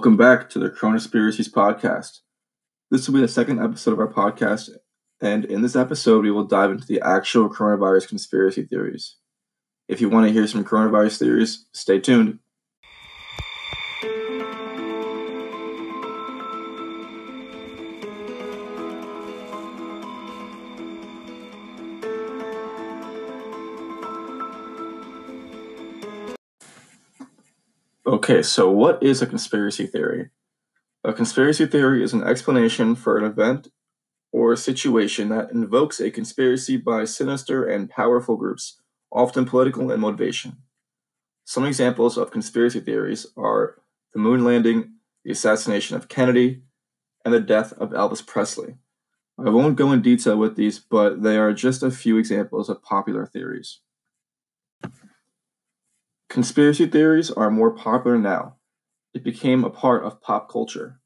Welcome back to the Coronaspiracies podcast. This will be the second episode of our podcast, and in this episode, we will dive into the actual coronavirus conspiracy theories. If you want to hear some coronavirus theories, stay tuned. Okay, so what is a conspiracy theory? A conspiracy theory is an explanation for an event or situation that invokes a conspiracy by sinister and powerful groups, often political in motivation. Some examples of conspiracy theories are the moon landing, the assassination of Kennedy, and the death of Elvis Presley. I won't go in detail with these, but they are just a few examples of popular theories. Conspiracy theories are more popular now. It became a part of pop culture.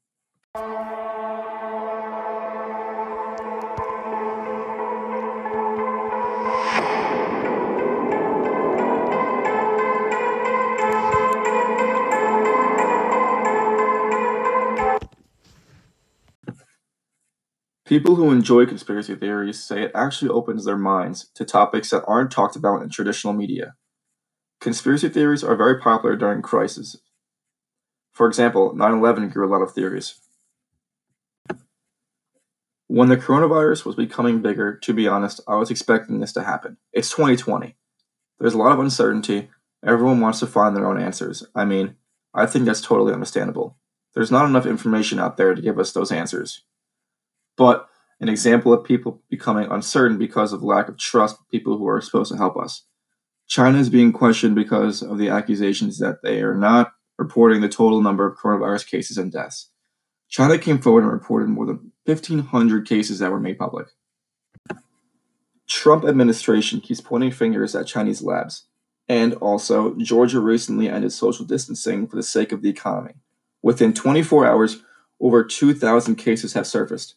People who enjoy conspiracy theories say it actually opens their minds to topics that aren't talked about in traditional media. Conspiracy theories are very popular during crises. For example, 9 11 grew a lot of theories. When the coronavirus was becoming bigger, to be honest, I was expecting this to happen. It's 2020. There's a lot of uncertainty. Everyone wants to find their own answers. I mean, I think that's totally understandable. There's not enough information out there to give us those answers. But an example of people becoming uncertain because of lack of trust people who are supposed to help us. China is being questioned because of the accusations that they are not reporting the total number of coronavirus cases and deaths. China came forward and reported more than 1,500 cases that were made public. Trump administration keeps pointing fingers at Chinese labs. And also, Georgia recently ended social distancing for the sake of the economy. Within 24 hours, over 2,000 cases have surfaced.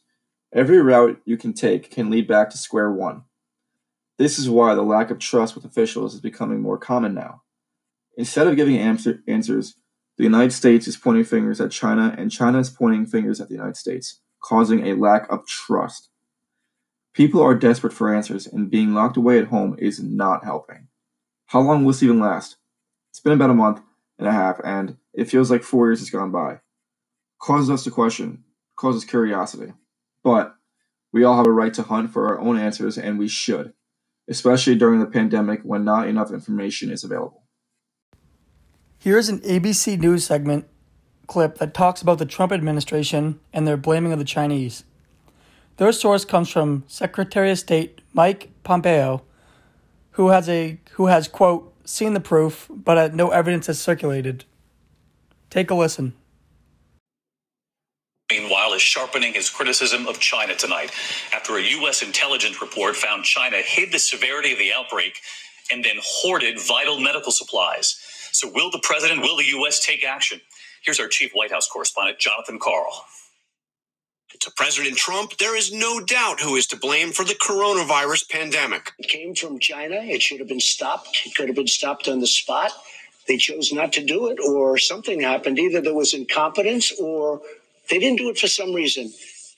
Every route you can take can lead back to square one. This is why the lack of trust with officials is becoming more common now. Instead of giving answer- answers, the United States is pointing fingers at China, and China is pointing fingers at the United States, causing a lack of trust. People are desperate for answers, and being locked away at home is not helping. How long will this even last? It's been about a month and a half, and it feels like four years has gone by. Causes us to question, causes curiosity. But we all have a right to hunt for our own answers, and we should especially during the pandemic when not enough information is available. Here's an ABC News segment clip that talks about the Trump administration and their blaming of the Chinese. Their source comes from Secretary of State Mike Pompeo, who has a who has quote seen the proof, but uh, no evidence has circulated. Take a listen. Meanwhile, is sharpening his criticism of China tonight after a U.S. intelligence report found China hid the severity of the outbreak and then hoarded vital medical supplies. So, will the president, will the U.S. take action? Here's our chief White House correspondent, Jonathan Karl. To President Trump, there is no doubt who is to blame for the coronavirus pandemic. It came from China. It should have been stopped. It could have been stopped on the spot. They chose not to do it, or something happened. Either there was incompetence or they didn't do it for some reason.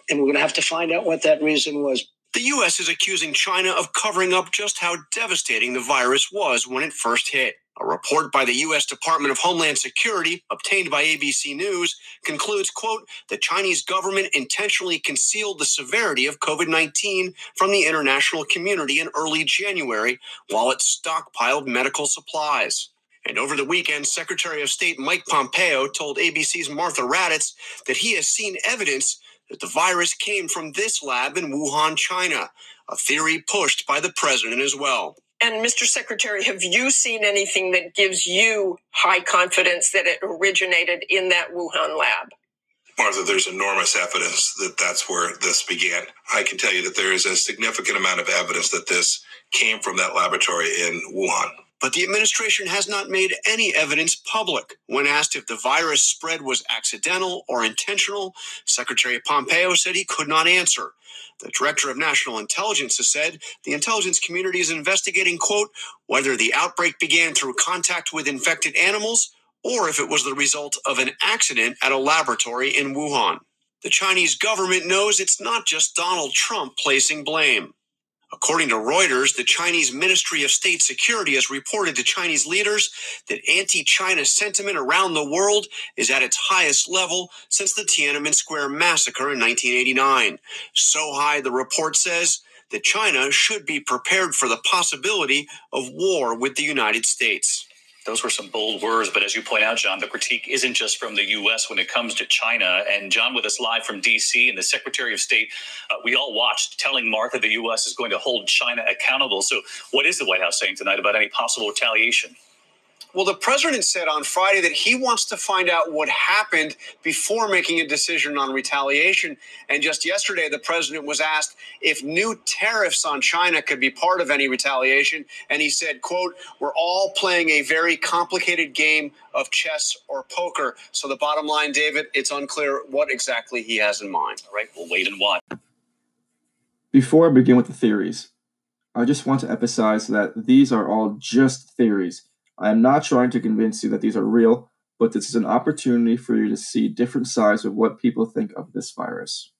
And we're going to have to find out what that reason was. The U.S. is accusing China of covering up just how devastating the virus was when it first hit. A report by the U.S. Department of Homeland Security, obtained by ABC News, concludes, quote, the Chinese government intentionally concealed the severity of COVID-19 from the international community in early January while it stockpiled medical supplies. And over the weekend, Secretary of State Mike Pompeo told ABC's Martha Raddatz that he has seen evidence that the virus came from this lab in Wuhan, China, a theory pushed by the president as well. And Mr. Secretary, have you seen anything that gives you high confidence that it originated in that Wuhan lab? Martha, there's enormous evidence that that's where this began. I can tell you that there is a significant amount of evidence that this came from that laboratory in Wuhan. But the administration has not made any evidence public. When asked if the virus spread was accidental or intentional, Secretary Pompeo said he could not answer. The director of national intelligence has said the intelligence community is investigating, quote, whether the outbreak began through contact with infected animals or if it was the result of an accident at a laboratory in Wuhan. The Chinese government knows it's not just Donald Trump placing blame. According to Reuters, the Chinese Ministry of State Security has reported to Chinese leaders that anti China sentiment around the world is at its highest level since the Tiananmen Square massacre in 1989. So high, the report says, that China should be prepared for the possibility of war with the United States. Those were some bold words, but as you point out, John, the critique isn't just from the U.S. when it comes to China. And John, with us live from D.C. and the Secretary of State, uh, we all watched telling Martha the U.S. is going to hold China accountable. So, what is the White House saying tonight about any possible retaliation? Well, the president said on Friday that he wants to find out what happened before making a decision on retaliation. And just yesterday, the president was asked if new tariffs on China could be part of any retaliation. And he said, quote, we're all playing a very complicated game of chess or poker. So the bottom line, David, it's unclear what exactly he has in mind. All right, we'll wait and watch. Before I begin with the theories, I just want to emphasize that these are all just theories I am not trying to convince you that these are real, but this is an opportunity for you to see different sides of what people think of this virus.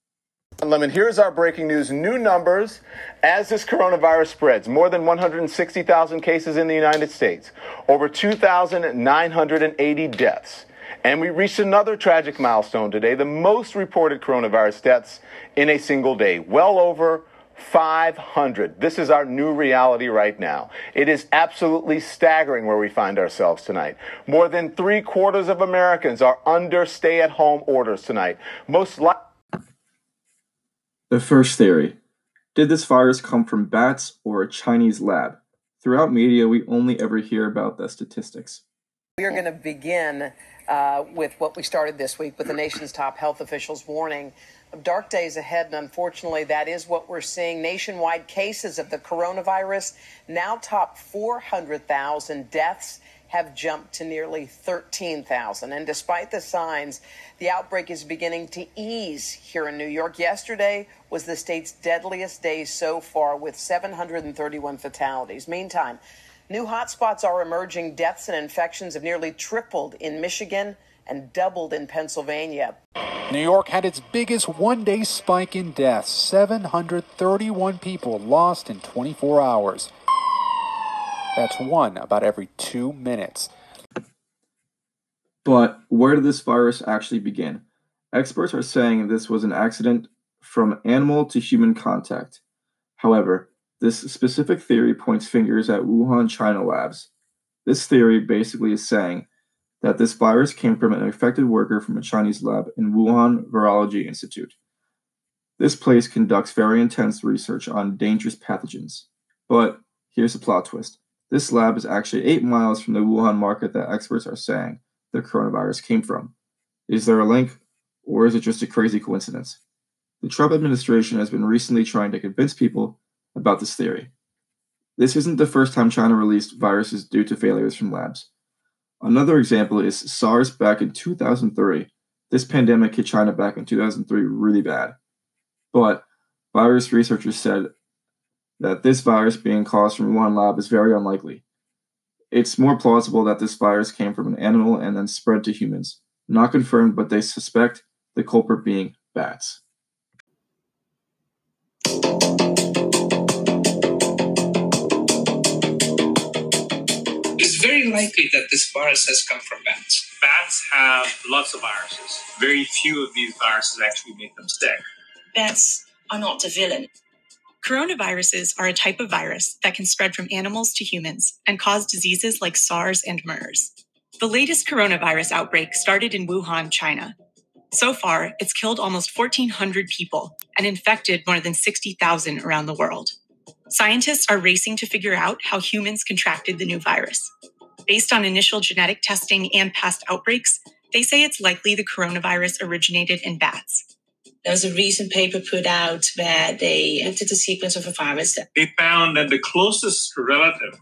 Lemon, here's our breaking news. New numbers as this coronavirus spreads. More than 160,000 cases in the United States, over 2,980 deaths. And we reached another tragic milestone today the most reported coronavirus deaths in a single day. Well over 500. This is our new reality right now. It is absolutely staggering where we find ourselves tonight. More than three quarters of Americans are under stay at home orders tonight. Most likely. The first theory Did this virus come from bats or a Chinese lab? Throughout media, we only ever hear about the statistics. We are going to begin uh, with what we started this week with the nation's top health officials warning of dark days ahead. And unfortunately, that is what we're seeing. Nationwide cases of the coronavirus now top 400,000 deaths have jumped to nearly 13,000. And despite the signs, the outbreak is beginning to ease here in New York. Yesterday was the state's deadliest day so far with 731 fatalities. Meantime, new hotspots are emerging. Deaths and infections have nearly tripled in Michigan and doubled in Pennsylvania. New York had its biggest one day spike in deaths 731 people lost in 24 hours. That's one about every two minutes. But where did this virus actually begin? Experts are saying this was an accident from animal to human contact. However, this specific theory points fingers at Wuhan China labs. This theory basically is saying that this virus came from an infected worker from a Chinese lab in Wuhan Virology Institute. This place conducts very intense research on dangerous pathogens. But here's a plot twist this lab is actually eight miles from the Wuhan market that experts are saying the coronavirus came from. Is there a link, or is it just a crazy coincidence? The Trump administration has been recently trying to convince people about this theory. This isn't the first time China released viruses due to failures from labs. Another example is SARS back in 2003. This pandemic hit China back in 2003 really bad. But virus researchers said that this virus being caused from one lab is very unlikely. It's more plausible that this virus came from an animal and then spread to humans. Not confirmed, but they suspect the culprit being bats. Very likely that this virus has come from bats. Bats have lots of viruses. Very few of these viruses actually make them sick. Bats are not a villain. Coronaviruses are a type of virus that can spread from animals to humans and cause diseases like SARS and MERS. The latest coronavirus outbreak started in Wuhan, China. So far, it's killed almost 1,400 people and infected more than 60,000 around the world. Scientists are racing to figure out how humans contracted the new virus. Based on initial genetic testing and past outbreaks, they say it's likely the coronavirus originated in bats. There was a recent paper put out where they entered the sequence of a virus. They found that the closest relative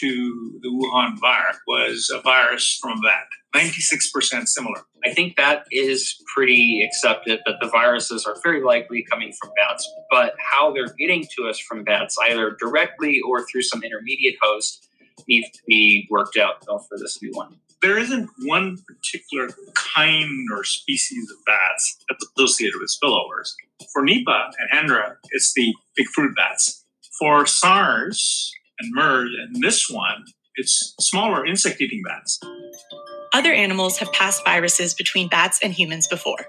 to the Wuhan virus was a virus from that. 96% similar. I think that is pretty accepted that the viruses are very likely coming from bats, but how they're getting to us from bats, either directly or through some intermediate host, needs to be worked out for this new one. there isn't one particular kind or species of bats that's associated with spillovers. For Nipah and Hendra, it's the big fruit bats. For SARS and MERS and this one, it's smaller insect eating bats. Other animals have passed viruses between bats and humans before.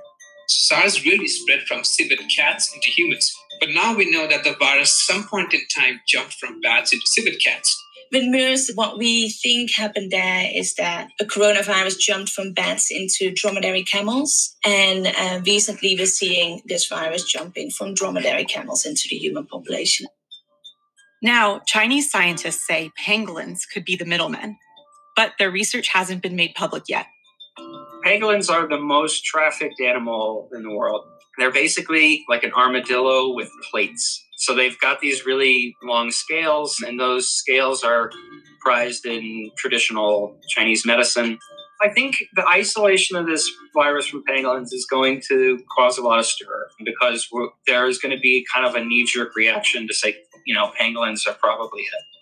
SARS really spread from civet cats into humans. But now we know that the virus, some point in time, jumped from bats into civet cats. With MERS, what we think happened there is that a coronavirus jumped from bats into dromedary camels. And uh, recently, we're seeing this virus jumping from dromedary camels into the human population. Now, Chinese scientists say pangolins could be the middlemen, but their research hasn't been made public yet. Pangolins are the most trafficked animal in the world. They're basically like an armadillo with plates. So they've got these really long scales, and those scales are prized in traditional Chinese medicine. I think the isolation of this virus from pangolins is going to cause a lot of stir because there's going to be kind of a knee jerk reaction to say, you know, pangolins are probably it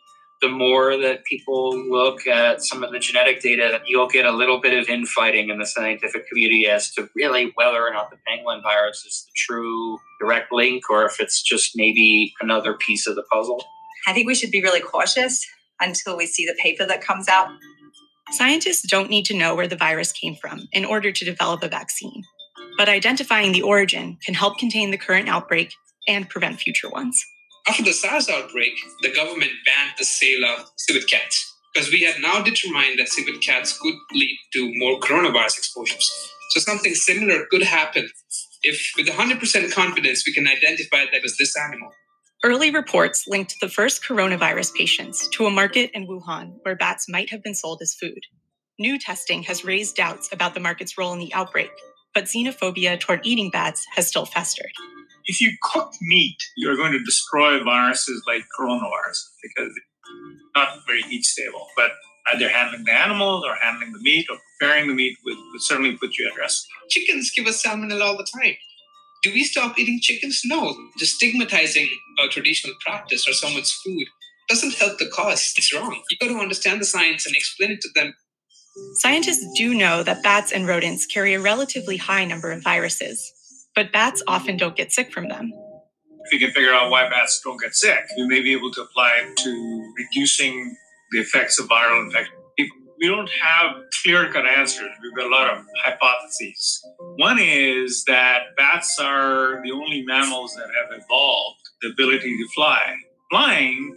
the more that people look at some of the genetic data, you'll get a little bit of infighting in the scientific community as to really whether or not the pangolin virus is the true direct link or if it's just maybe another piece of the puzzle. I think we should be really cautious until we see the paper that comes out. Scientists don't need to know where the virus came from in order to develop a vaccine, but identifying the origin can help contain the current outbreak and prevent future ones. After the SARS outbreak, the government banned the sale of civet cats because we had now determined that civet cats could lead to more coronavirus exposures. So something similar could happen if, with 100% confidence, we can identify that as this animal. Early reports linked the first coronavirus patients to a market in Wuhan where bats might have been sold as food. New testing has raised doubts about the market's role in the outbreak, but xenophobia toward eating bats has still festered if you cook meat, you're going to destroy viruses like coronavirus because it's not very heat stable. But either handling the animals or handling the meat or preparing the meat would, would certainly put you at risk. Chickens give us salmonella all the time. Do we stop eating chickens? No. Just stigmatizing a traditional practice or someone's food doesn't help the cause. It's wrong. You got to understand the science and explain it to them. Scientists do know that bats and rodents carry a relatively high number of viruses but bats often don't get sick from them. If you can figure out why bats don't get sick, you may be able to apply it to reducing the effects of viral infection. We don't have clear cut answers. We've got a lot of hypotheses. One is that bats are the only mammals that have evolved the ability to fly. Flying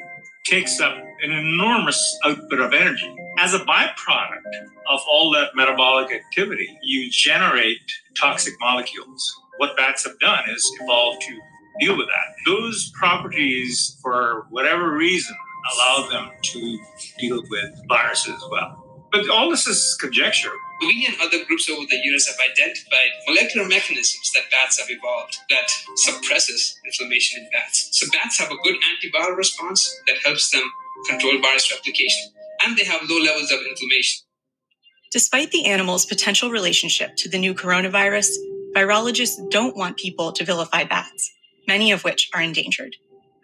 takes up an enormous output of energy. As a byproduct of all that metabolic activity, you generate toxic molecules what bats have done is evolve to deal with that. Those properties, for whatever reason, allow them to deal with viruses as well. But all this is conjecture. We and other groups over the years have identified molecular mechanisms that bats have evolved that suppresses inflammation in bats. So bats have a good antiviral response that helps them control virus replication, and they have low levels of inflammation. Despite the animal's potential relationship to the new coronavirus, virologists don't want people to vilify bats, many of which are endangered.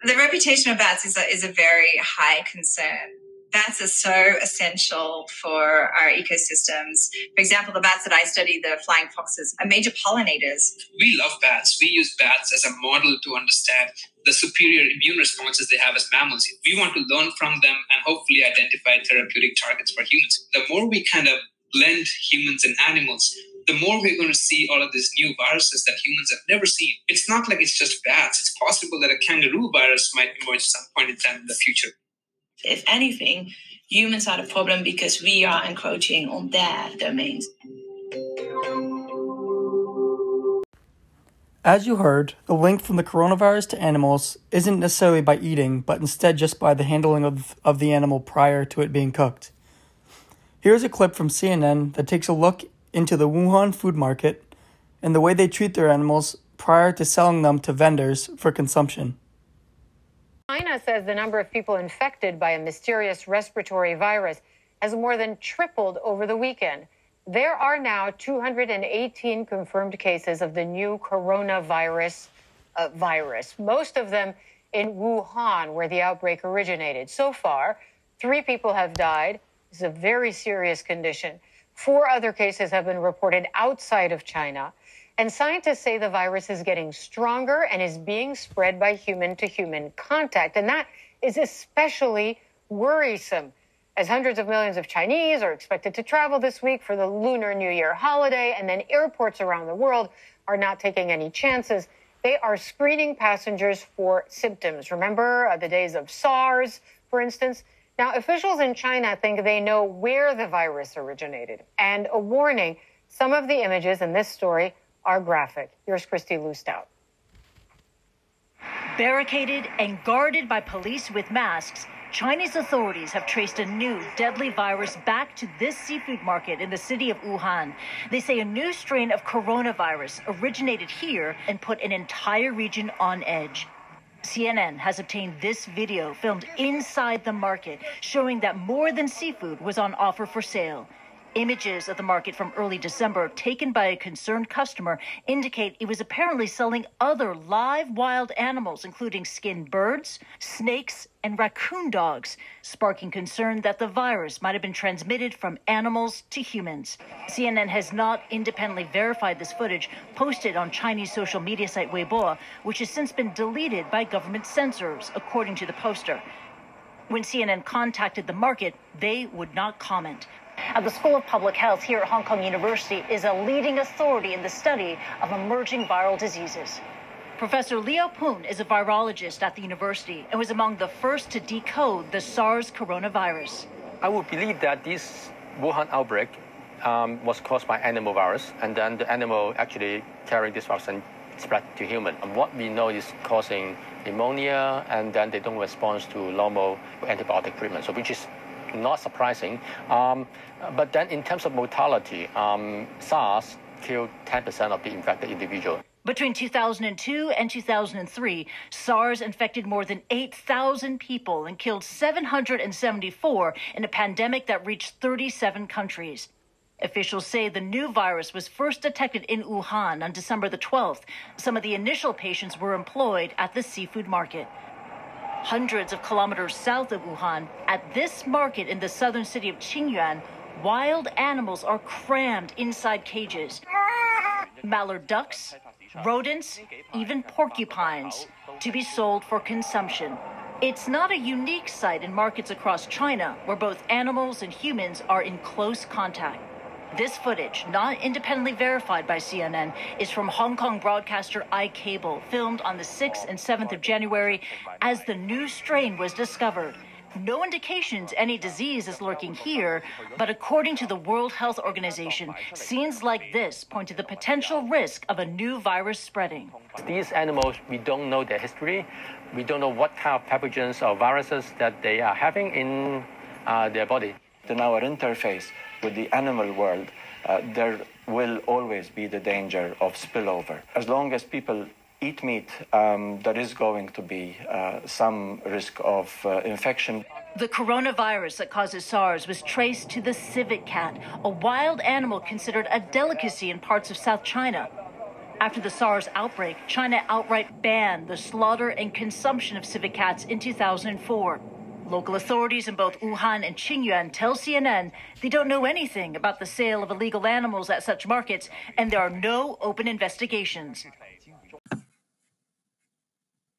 The reputation of bats is a, is a very high concern. Bats are so essential for our ecosystems. For example, the bats that I study, the flying foxes, are major pollinators. We love bats. We use bats as a model to understand the superior immune responses they have as mammals. We want to learn from them and hopefully identify therapeutic targets for humans. The more we kind of blend humans and animals, the more we're going to see all of these new viruses that humans have never seen. It's not like it's just bats. It's possible that a kangaroo virus might emerge at some point in time in the future. If anything, humans are the problem because we are encroaching on their domains. As you heard, the link from the coronavirus to animals isn't necessarily by eating, but instead just by the handling of, of the animal prior to it being cooked. Here's a clip from CNN that takes a look into the Wuhan food market and the way they treat their animals prior to selling them to vendors for consumption. China says the number of people infected by a mysterious respiratory virus has more than tripled over the weekend. There are now 218 confirmed cases of the new coronavirus uh, virus, most of them in Wuhan, where the outbreak originated. So far, three people have died. It's a very serious condition. Four other cases have been reported outside of China. And scientists say the virus is getting stronger and is being spread by human to human contact. And that is especially worrisome as hundreds of millions of Chinese are expected to travel this week for the Lunar New Year holiday, and then airports around the world are not taking any chances. They are screening passengers for symptoms. Remember uh, the days of SARS, for instance? Now, officials in China think they know where the virus originated. And a warning some of the images in this story are graphic. Here's Kristie Lu Stout. Barricaded and guarded by police with masks, Chinese authorities have traced a new deadly virus back to this seafood market in the city of Wuhan. They say a new strain of coronavirus originated here and put an entire region on edge. CNN has obtained this video filmed inside the market showing that more than seafood was on offer for sale. Images of the market from early December taken by a concerned customer indicate it was apparently selling other live wild animals, including skinned birds, snakes, and raccoon dogs, sparking concern that the virus might have been transmitted from animals to humans. CNN has not independently verified this footage posted on Chinese social media site Weibo, which has since been deleted by government censors, according to the poster. When CNN contacted the market, they would not comment. At the School of Public Health here at Hong Kong University is a leading authority in the study of emerging viral diseases. Professor Leo Poon is a virologist at the university and was among the first to decode the SARS coronavirus. I would believe that this Wuhan outbreak um, was caused by animal virus, and then the animal actually carried this virus and spread to human. And what we know is causing pneumonia, and then they don't respond to normal antibiotic treatment, so which is not surprising. Um, but then in terms of mortality, um, SARS killed 10% of the infected individual. Between 2002 and 2003, SARS infected more than 8,000 people and killed 774 in a pandemic that reached 37 countries. Officials say the new virus was first detected in Wuhan on December the 12th. Some of the initial patients were employed at the seafood market hundreds of kilometers south of Wuhan, at this market in the southern city of Qingyuan, wild animals are crammed inside cages. Mallard ducks, rodents, even porcupines, to be sold for consumption. It's not a unique sight in markets across China where both animals and humans are in close contact. This footage, not independently verified by CNN, is from Hong Kong broadcaster iCable, filmed on the 6th and 7th of January as the new strain was discovered. No indications any disease is lurking here, but according to the World Health Organization, scenes like this point to the potential risk of a new virus spreading. These animals, we don't know their history. We don't know what kind of pathogens or viruses that they are having in uh, their body. In our interface, with the animal world, uh, there will always be the danger of spillover. As long as people eat meat, um, there is going to be uh, some risk of uh, infection. The coronavirus that causes SARS was traced to the civet cat, a wild animal considered a delicacy in parts of South China. After the SARS outbreak, China outright banned the slaughter and consumption of civet cats in 2004. Local authorities in both Wuhan and Qingyuan tell CNN they don't know anything about the sale of illegal animals at such markets, and there are no open investigations.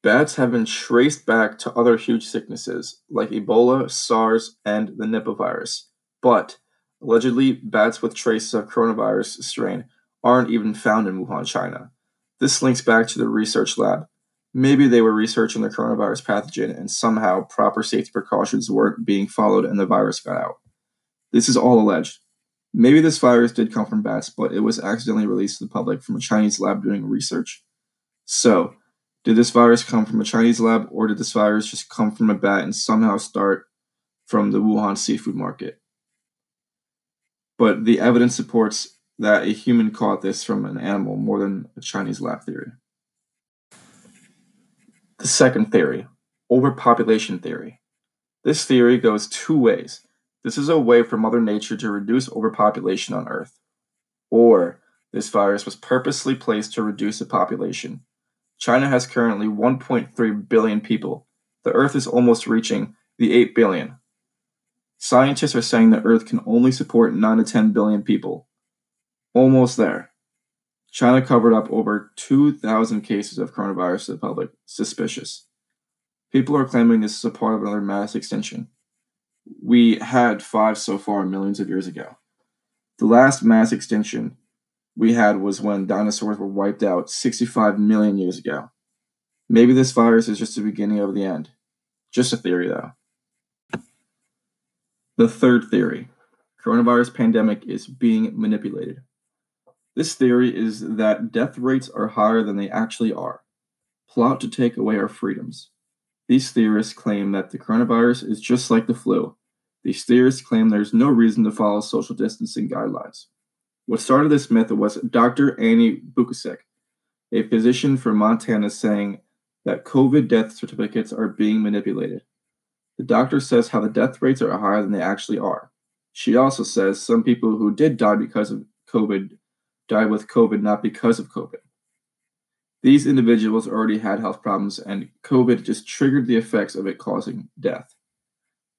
Bats have been traced back to other huge sicknesses like Ebola, SARS, and the Nipah virus. But allegedly, bats with traces of coronavirus strain aren't even found in Wuhan, China. This links back to the research lab maybe they were researching the coronavirus pathogen and somehow proper safety precautions weren't being followed and the virus got out. This is all alleged. Maybe this virus did come from bats, but it was accidentally released to the public from a Chinese lab doing research. So, did this virus come from a Chinese lab, or did this virus just come from a bat and somehow start from the Wuhan seafood market? But the evidence supports that a human caught this from an animal more than a Chinese lab theory. The second theory, overpopulation theory. This theory goes two ways. This is a way for Mother Nature to reduce overpopulation on Earth. Or this virus was purposely placed to reduce the population. China has currently 1.3 billion people. The Earth is almost reaching the 8 billion. Scientists are saying the Earth can only support 9 to 10 billion people. Almost there. China covered up over 2,000 cases of coronavirus to the public. Suspicious. People are claiming this is a part of another mass extinction. We had five so far millions of years ago. The last mass extinction we had was when dinosaurs were wiped out 65 million years ago. Maybe this virus is just the beginning of the end. Just a theory, though. The third theory coronavirus pandemic is being manipulated. This theory is that death rates are higher than they actually are. Plot to take away our freedoms. These theorists claim that the coronavirus is just like the flu. These theorists claim there's no reason to follow social distancing guidelines. What started this myth was Dr. Annie Bukacek, a physician from Montana, saying that COVID death certificates are being manipulated. The doctor says how the death rates are higher than they actually are. She also says some people who did die because of COVID died with COVID not because of COVID. These individuals already had health problems, and COVID just triggered the effects of it causing death.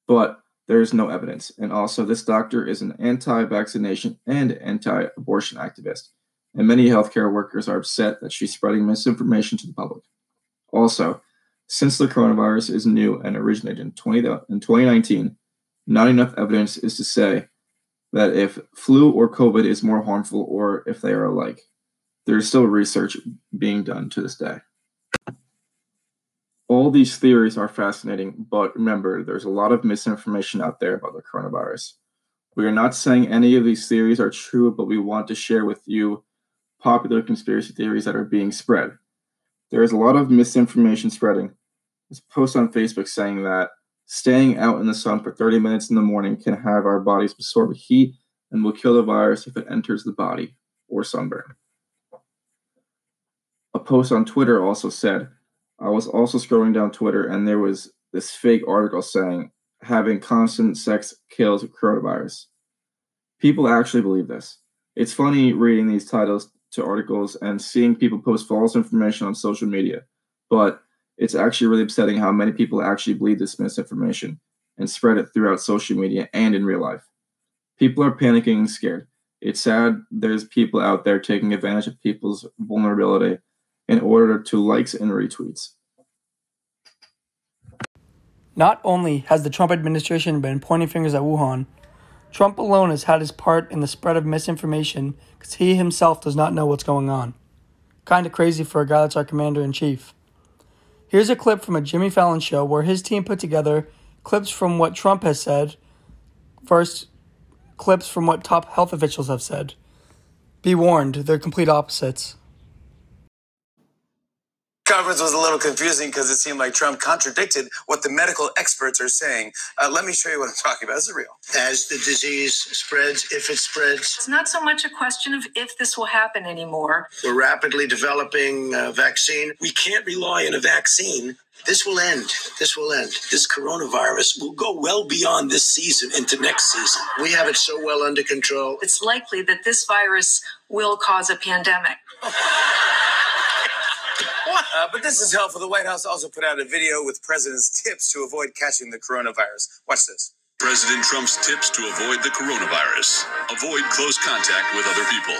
But there is no evidence, and also, this doctor is an anti vaccination and anti abortion activist, and many healthcare workers are upset that she's spreading misinformation to the public. Also, since the coronavirus is new and originated in, 20, in 2019, not enough evidence is to say that if flu or COVID is more harmful or if they are alike. There is still research being done to this day. All these theories are fascinating, but remember, there's a lot of misinformation out there about the coronavirus. We are not saying any of these theories are true, but we want to share with you popular conspiracy theories that are being spread. There is a lot of misinformation spreading. A post on Facebook saying that Staying out in the sun for 30 minutes in the morning can have our bodies absorb heat and will kill the virus if it enters the body or sunburn. A post on Twitter also said, I was also scrolling down Twitter and there was this fake article saying having constant sex kills coronavirus. People actually believe this. It's funny reading these titles to articles and seeing people post false information on social media, but it's actually really upsetting how many people actually believe this misinformation and spread it throughout social media and in real life. People are panicking and scared. It's sad there's people out there taking advantage of people's vulnerability in order to likes and retweets. Not only has the Trump administration been pointing fingers at Wuhan, Trump alone has had his part in the spread of misinformation because he himself does not know what's going on. Kinda crazy for a guy that's our commander in chief. Here's a clip from a Jimmy Fallon show where his team put together clips from what Trump has said, first, clips from what top health officials have said. Be warned, they're complete opposites conference was a little confusing because it seemed like Trump contradicted what the medical experts are saying. Uh, let me show you what I'm talking about. This is real. As the disease spreads, if it spreads, it's not so much a question of if this will happen anymore. We're rapidly developing a vaccine. We can't rely on a vaccine. This will end. This will end. This coronavirus will go well beyond this season into next season. We have it so well under control. It's likely that this virus will cause a pandemic. Uh, but this is helpful. The White House also put out a video with president's tips to avoid catching the coronavirus. Watch this. President Trump's tips to avoid the coronavirus. Avoid close contact with other people.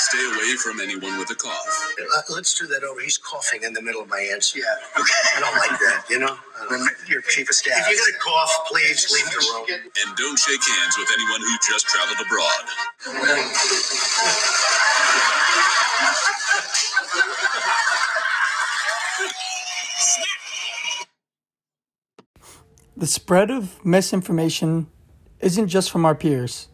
Stay away from anyone with a cough. Let's do that over. He's coughing in the middle of my answer. Yeah. Okay. I don't like that, you know? Your chief of staff. If you're going to cough, please leave the room. And don't shake hands with anyone who just traveled abroad. The spread of misinformation isn't just from our peers.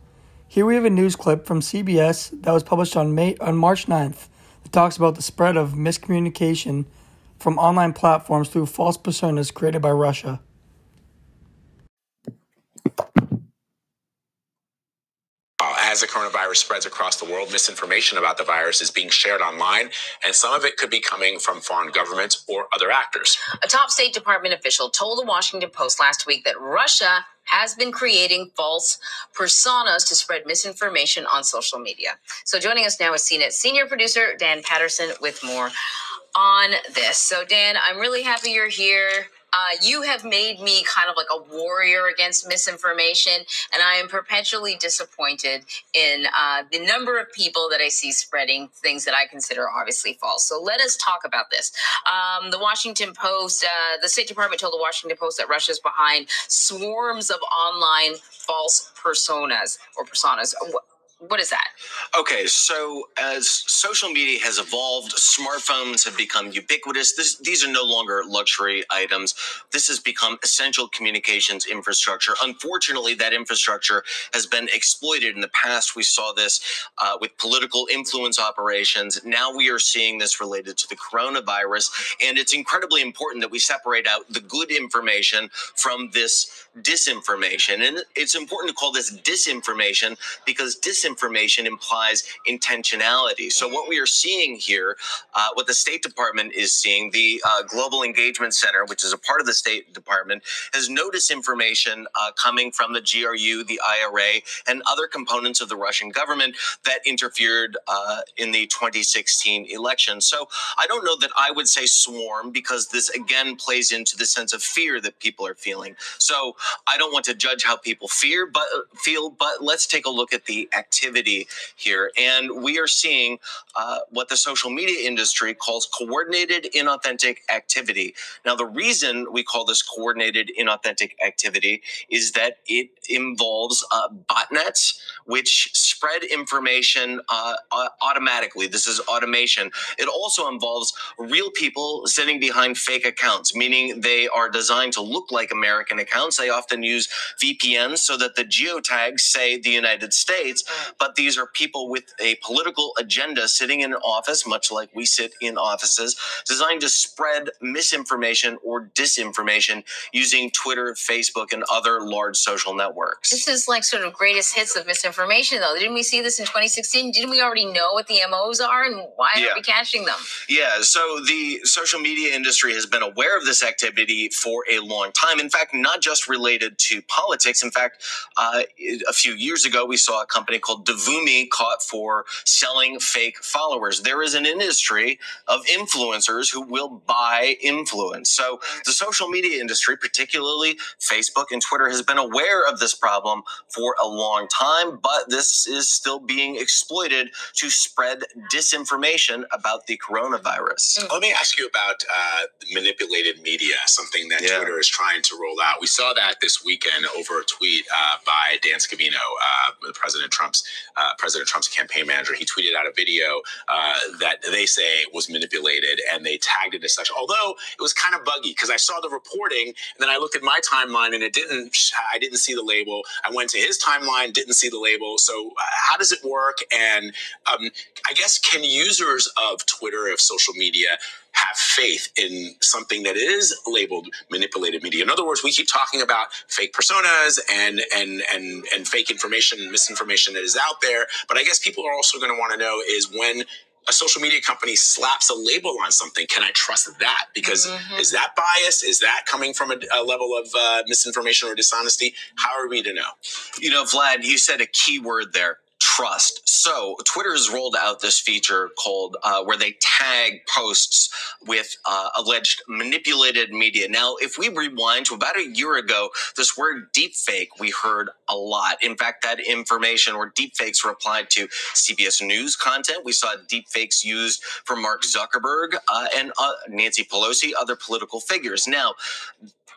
Here we have a news clip from CBS that was published on May on March 9th that talks about the spread of miscommunication from online platforms through false personas created by Russia. as the coronavirus spreads across the world, misinformation about the virus is being shared online, and some of it could be coming from foreign governments or other actors. A top State Department official told the Washington Post last week that Russia has been creating false personas to spread misinformation on social media. So joining us now is CNET senior producer Dan Patterson with more on this. So, Dan, I'm really happy you're here. Uh, you have made me kind of like a warrior against misinformation, and I am perpetually disappointed in uh, the number of people that I see spreading things that I consider obviously false. So let us talk about this. Um, the Washington Post, uh, the State Department told the Washington Post that Russia's behind swarms of online false personas or personas. What is that? Okay, so as social media has evolved, smartphones have become ubiquitous. This, these are no longer luxury items. This has become essential communications infrastructure. Unfortunately, that infrastructure has been exploited in the past. We saw this uh, with political influence operations. Now we are seeing this related to the coronavirus. And it's incredibly important that we separate out the good information from this disinformation. And it's important to call this disinformation because disinformation implies intentionality. So, what we are seeing here, uh, what the State Department is seeing, the uh, Global Engagement Center, which is a part of the State Department, has no disinformation uh, coming from the GRU, the IRA, and other components of the Russian government that interfered uh, in the 2016 election. So, I don't know that I would say swarm because this again plays into the sense of fear that people are feeling. So, I don't want to judge how people fear, but feel. But let's take a look at the activity here, and we are seeing uh, what the social media industry calls coordinated inauthentic activity. Now, the reason we call this coordinated inauthentic activity is that it involves uh, botnets which spread information uh, automatically. This is automation. It also involves real people sitting behind fake accounts, meaning they are designed to look like American accounts. They often use VPNs so that the geotags say the United States, but these are people with a political agenda sitting in an office, much like we sit in offices, designed to spread misinformation or disinformation using Twitter, Facebook, and other large social networks. This is like sort of greatest hits of misinformation, though. Didn't we see this in 2016? Didn't we already know what the MOs are and why yeah. are we catching them? Yeah, so the social media industry has been aware of this activity for a long time. In fact, not just related related to politics. In fact, uh, a few years ago, we saw a company called Devumi caught for selling fake followers. There is an industry of influencers who will buy influence. So the social media industry, particularly Facebook and Twitter, has been aware of this problem for a long time, but this is still being exploited to spread disinformation about the coronavirus. Let me ask you about uh, manipulated media, something that yeah. Twitter is trying to roll out. We saw that this weekend over a tweet uh, by Dan Scavino, uh, President Trump's uh, President Trump's campaign manager. He tweeted out a video uh, that they say was manipulated, and they tagged it as such. Although it was kind of buggy because I saw the reporting, and then I looked at my timeline, and it didn't. I didn't see the label. I went to his timeline, didn't see the label. So uh, how does it work? And um, I guess can users of Twitter, of social media, have faith in something that is labeled manipulated media. In other words, we keep talking about fake personas and and and and fake information, misinformation that is out there. But I guess people are also going to want to know is when a social media company slaps a label on something, can I trust that? Because mm-hmm. is that bias? Is that coming from a, a level of uh, misinformation or dishonesty? How are we to know? You know, Vlad, you said a key word there trust. So Twitter has rolled out this feature called uh, where they tag posts with uh, alleged manipulated media. Now, if we rewind to about a year ago, this word deepfake we heard a lot. In fact, that information or deepfakes were applied to CBS News content. We saw deepfakes used for Mark Zuckerberg uh, and uh, Nancy Pelosi, other political figures. Now,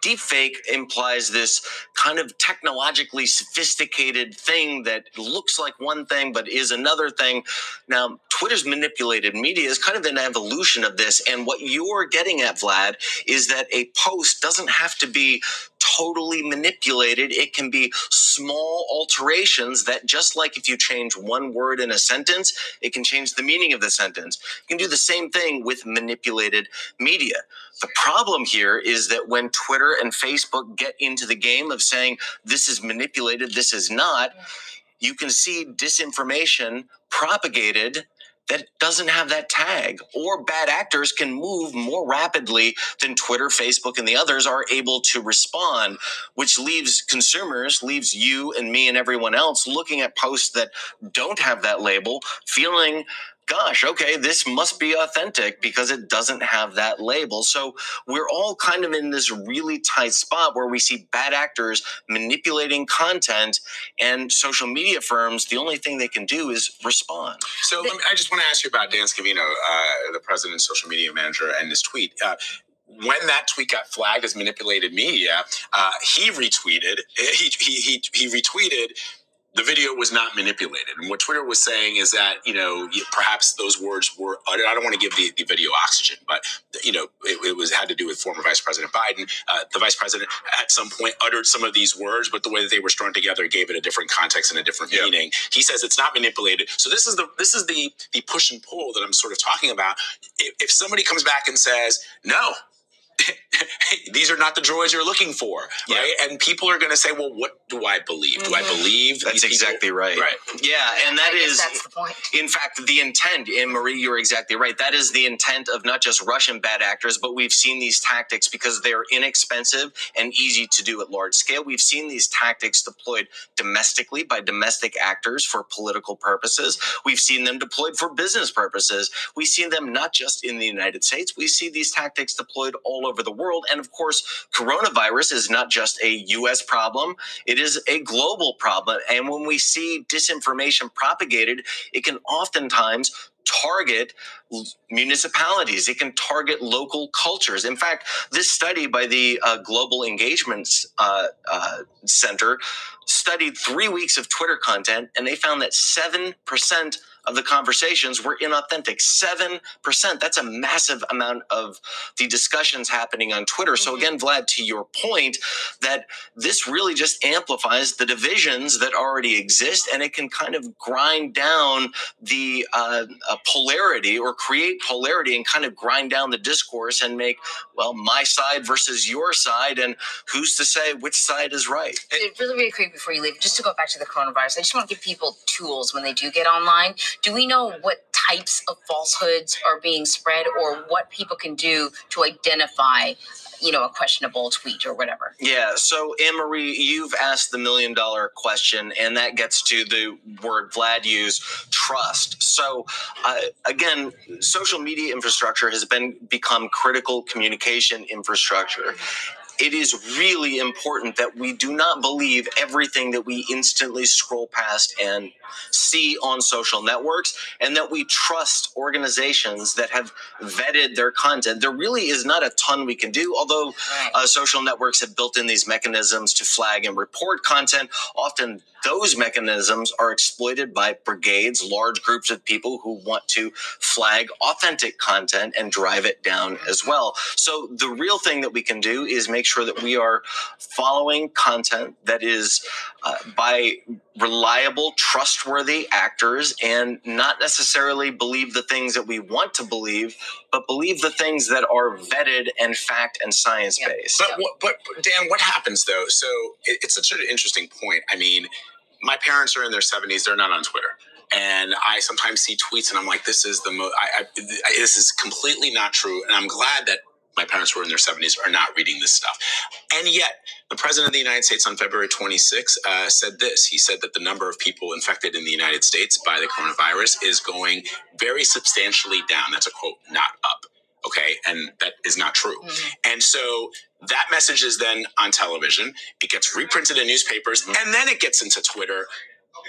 deepfake implies this kind of technologically sophisticated thing that looks like one thing but is another thing. Now, Twitter's manipulated media is kind of an evolution of this. And what you're getting at, Vlad, is that a post doesn't have to be totally manipulated. It can be small alterations that, just like if you change one word in a sentence, it can change the meaning of the sentence. You can do the same thing with manipulated media. The problem here is that when Twitter and Facebook get into the game of saying this is manipulated, this is not, you can see disinformation propagated that doesn't have that tag or bad actors can move more rapidly than Twitter, Facebook, and the others are able to respond, which leaves consumers, leaves you and me and everyone else looking at posts that don't have that label, feeling gosh, okay, this must be authentic because it doesn't have that label. So we're all kind of in this really tight spot where we see bad actors manipulating content and social media firms, the only thing they can do is respond. So me, I just want to ask you about Dan Scavino, uh, the president's social media manager, and this tweet. Uh, when that tweet got flagged as manipulated media, uh, he retweeted. He, he he he retweeted the video was not manipulated. And what Twitter was saying is that, you know, perhaps those words were, I don't want to give the, the video oxygen, but, you know, it, it, was had to do with former Vice President Biden. Uh, the Vice President at some point uttered some of these words, but the way that they were strung together gave it a different context and a different yep. meaning. He says it's not manipulated. So this is the, this is the, the push and pull that I'm sort of talking about. If, if somebody comes back and says, no, these are not the droids you're looking for, yeah. right? And people are going to say, "Well, what do I believe? Mm-hmm. Do I mm-hmm. believe?" That's exactly people? right. Right. Yeah, and that is that's the point. In fact, the intent, Anne Marie, you're exactly right. That is the intent of not just Russian bad actors, but we've seen these tactics because they're inexpensive and easy to do at large scale. We've seen these tactics deployed domestically by domestic actors for political purposes. We've seen them deployed for business purposes. We see them not just in the United States. We see these tactics deployed all over the world. And of course, coronavirus is not just a US problem, it is a global problem. And when we see disinformation propagated, it can oftentimes target municipalities. It can target local cultures. In fact, this study by the uh, Global Engagements uh, uh, Center studied three weeks of Twitter content, and they found that 7% of the conversations were inauthentic. 7%. That's a massive amount of the discussions happening on Twitter. Mm-hmm. So, again, Vlad, to your point, that this really just amplifies the divisions that already exist and it can kind of grind down the uh, uh, polarity or create polarity and kind of grind down the discourse and make, well, my side versus your side. And who's to say which side is right? It, Really, really quick before you leave, just to go back to the coronavirus, I just want to give people tools when they do get online do we know what types of falsehoods are being spread or what people can do to identify you know a questionable tweet or whatever? Yeah so anne-marie you've asked the million dollar question and that gets to the word vlad used trust. So uh, again social media infrastructure has been become critical communication infrastructure it is really important that we do not believe everything that we instantly scroll past and see on social networks and that we trust organizations that have vetted their content. There really is not a ton we can do, although uh, social networks have built in these mechanisms to flag and report content. Often those mechanisms are exploited by brigades, large groups of people who want to flag authentic content and drive it down as well. So the real thing that we can do is make sure that we are following content that is uh, by reliable, trustworthy actors and not necessarily believe the things that we want to believe, but believe the things that are vetted and fact and science based. But, but, but Dan, what happens though? So it, it's such an interesting point. I mean, my parents are in their 70s, they're not on Twitter and I sometimes see tweets and I'm like, this is the most, I, I, this is completely not true. And I'm glad that my parents who are in their 70s are not reading this stuff. And yet, the president of the United States on February 26 uh, said this. He said that the number of people infected in the United States by the coronavirus is going very substantially down. That's a quote, not up. Okay. And that is not true. Mm-hmm. And so that message is then on television. It gets reprinted in newspapers mm-hmm. and then it gets into Twitter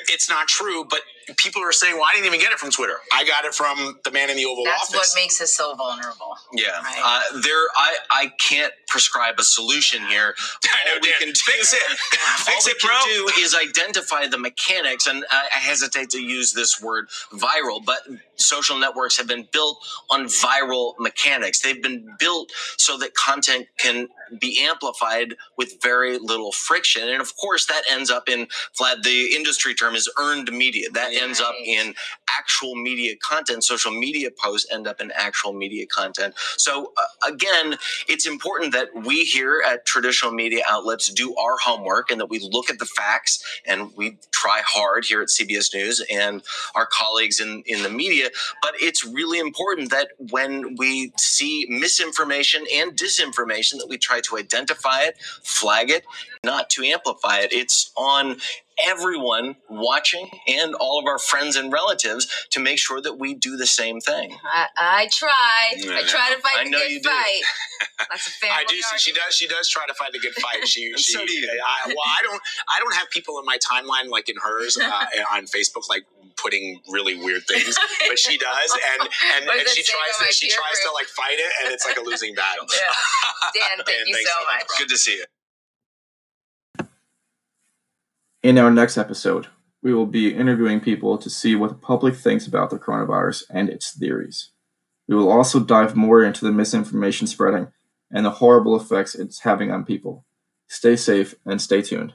it's not true, but people are saying, "Well, I didn't even get it from Twitter. I got it from the man in the Oval That's Office." That's what makes us so vulnerable. Yeah, right? uh, there. I I can't prescribe a solution here. I know, all we Dan, can do, fix it. fix all it, we bro. can do is identify the mechanics, and I, I hesitate to use this word viral, but social networks have been built on viral mechanics. They've been built so that content can be amplified with very little friction. And of course, that ends up in Vlad, the industry term is earned media. That right. ends up in actual media content. Social media posts end up in actual media content. So, uh, again, it's important that we here at traditional media outlets do our homework and that we look at the facts and we try hard here at CBS News and our colleagues in, in the media. But it's really important that when we see misinformation and disinformation, that we try to identify it, flag it, not to amplify it. It's on everyone watching and all of our friends and relatives to make sure that we do the same thing. I, I try. I try to fight I the know good you do. fight. That's a family I do. see She does. She does try to fight the good fight. She. she so do you. I, well, I don't. I don't have people in my timeline like in hers uh, on Facebook like putting really weird things, but she does, and and, and she tries to she peer tries to like fight it, and it's like a losing battle. Dan, thank Dan, you thanks so so much, much. Good to see you. In our next episode, we will be interviewing people to see what the public thinks about the coronavirus and its theories. We will also dive more into the misinformation spreading and the horrible effects it's having on people. Stay safe and stay tuned.